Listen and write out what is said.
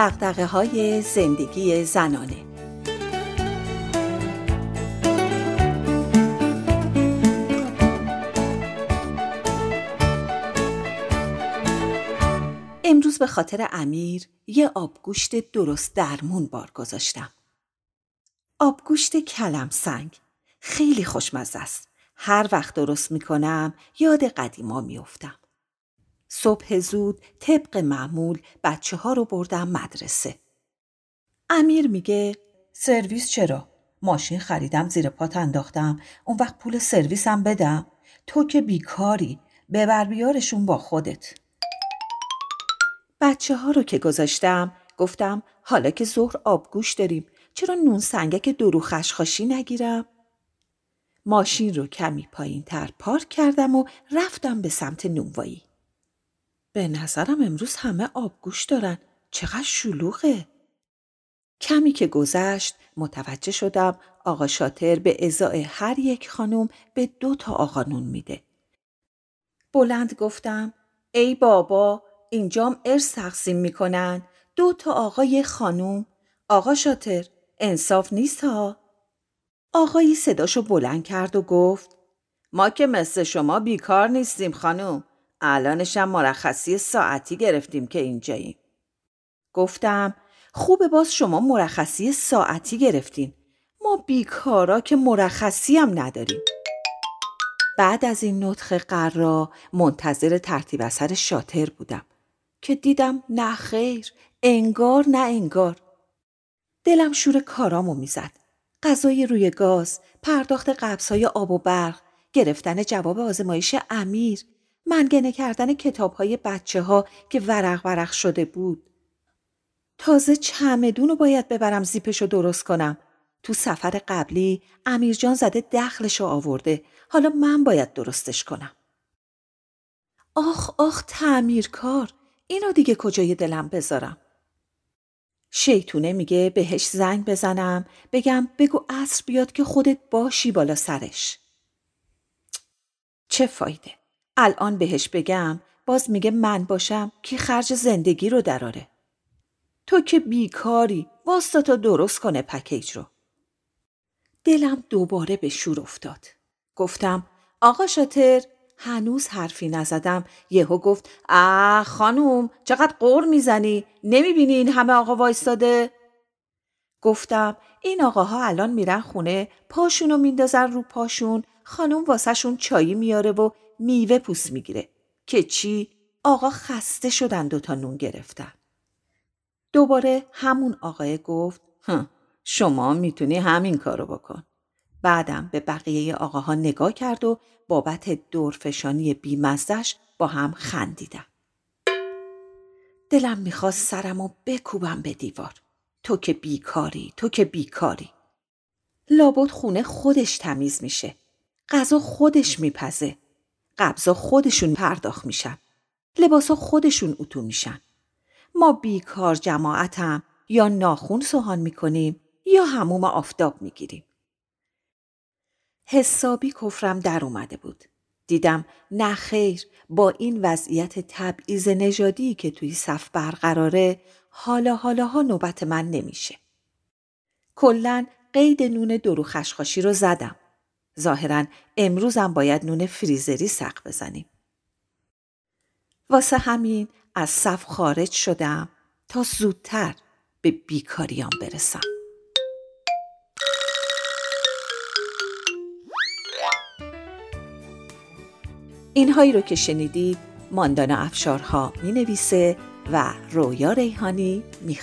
دقدقه های زندگی زنانه امروز به خاطر امیر یه آبگوشت درست درمون بار گذاشتم. آبگوشت کلم سنگ خیلی خوشمزه است. هر وقت درست می‌کنم یاد قدیما میافتم. صبح زود طبق معمول بچه ها رو بردم مدرسه. امیر میگه سرویس چرا؟ ماشین خریدم زیر پات انداختم اون وقت پول سرویسم بدم تو که بیکاری ببر بیارشون با خودت. بچه ها رو که گذاشتم گفتم حالا که ظهر آبگوش داریم چرا نون سنگک درو خشخاشی نگیرم؟ ماشین رو کمی پایین تر پارک کردم و رفتم به سمت نونوایی. به نظرم امروز همه آبگوش دارن. چقدر شلوغه. کمی که گذشت متوجه شدم آقا شاتر به ازای هر یک خانم به دو تا آقا نون میده. بلند گفتم ای بابا اینجام ارث تقسیم می‌کنن دو تا آقای خانوم آقا شاتر انصاف نیست ها آقایی صداشو بلند کرد و گفت ما که مثل شما بیکار نیستیم خانوم الانشم مرخصی ساعتی گرفتیم که اینجاییم. گفتم خوبه باز شما مرخصی ساعتی گرفتین. ما بیکارا که مرخصی هم نداریم. بعد از این نطخ قرا منتظر ترتیب اثر شاتر بودم که دیدم نه خیر انگار نه انگار. دلم شور کارامو می‌زد. غذای روی گاز پرداخت قبضهای آب و برق گرفتن جواب آزمایش امیر منگنه کردن کتاب های بچه ها که ورق ورق شده بود. تازه چمدون رو باید ببرم زیپشو درست کنم. تو سفر قبلی امیرجان زده دخلشو آورده. حالا من باید درستش کنم. آخ آخ تعمیرکار. اینو دیگه کجای دلم بذارم؟ شیطونه میگه بهش زنگ بزنم. بگم بگو عصر بیاد که خودت باشی بالا سرش. چه فایده؟ الان بهش بگم باز میگه من باشم که خرج زندگی رو دراره. تو که بیکاری واستا تا درست کنه پکیج رو. دلم دوباره به شور افتاد. گفتم آقا شاتر هنوز حرفی نزدم. یهو گفت اه خانوم چقدر قور می‌زنی؟ نمی‌بینی این همه آقا وایستاده؟ گفتم این آقاها الان میرن خونه پاشونو میندازن رو پاشون خانوم واسهشون چایی میاره و میوه پوست می‌گیره که چی آقا خسته شدن دوتا نون گرفتن دوباره همون آقای گفت شما می‌تونی همین کارو بکن بعدم به بقیه آقاها نگاه کرد و بابت دورفشانی بیمزدش با هم خندیدم. دلم می‌خواست سرم و بکوبم به دیوار. تو که بیکاری، تو که بیکاری. لابد خونه خودش تمیز میشه. غذا خودش میپزه. قبضا خودشون پرداخت میشن. لباسا خودشون اتو میشن. ما بیکار جماعتم یا ناخون سوهان می‌کنیم یا هموم آفتاب می‌گیریم. حسابی کفرم در اومده بود. دیدم نه خیر با این وضعیت تبعیض نژادی که توی صف برقراره حالا حالاها نوبت من نمیشه. کلا قید نون درو خشخاشی رو زدم. ظاهرا امروزم باید نون فریزری سق بزنیم. واسه همین از صف خارج شدم تا زودتر به بیکاریان برسم. اینهایی رو که شنیدید ماندانا افشارها می نویسه و رویا ریحانی می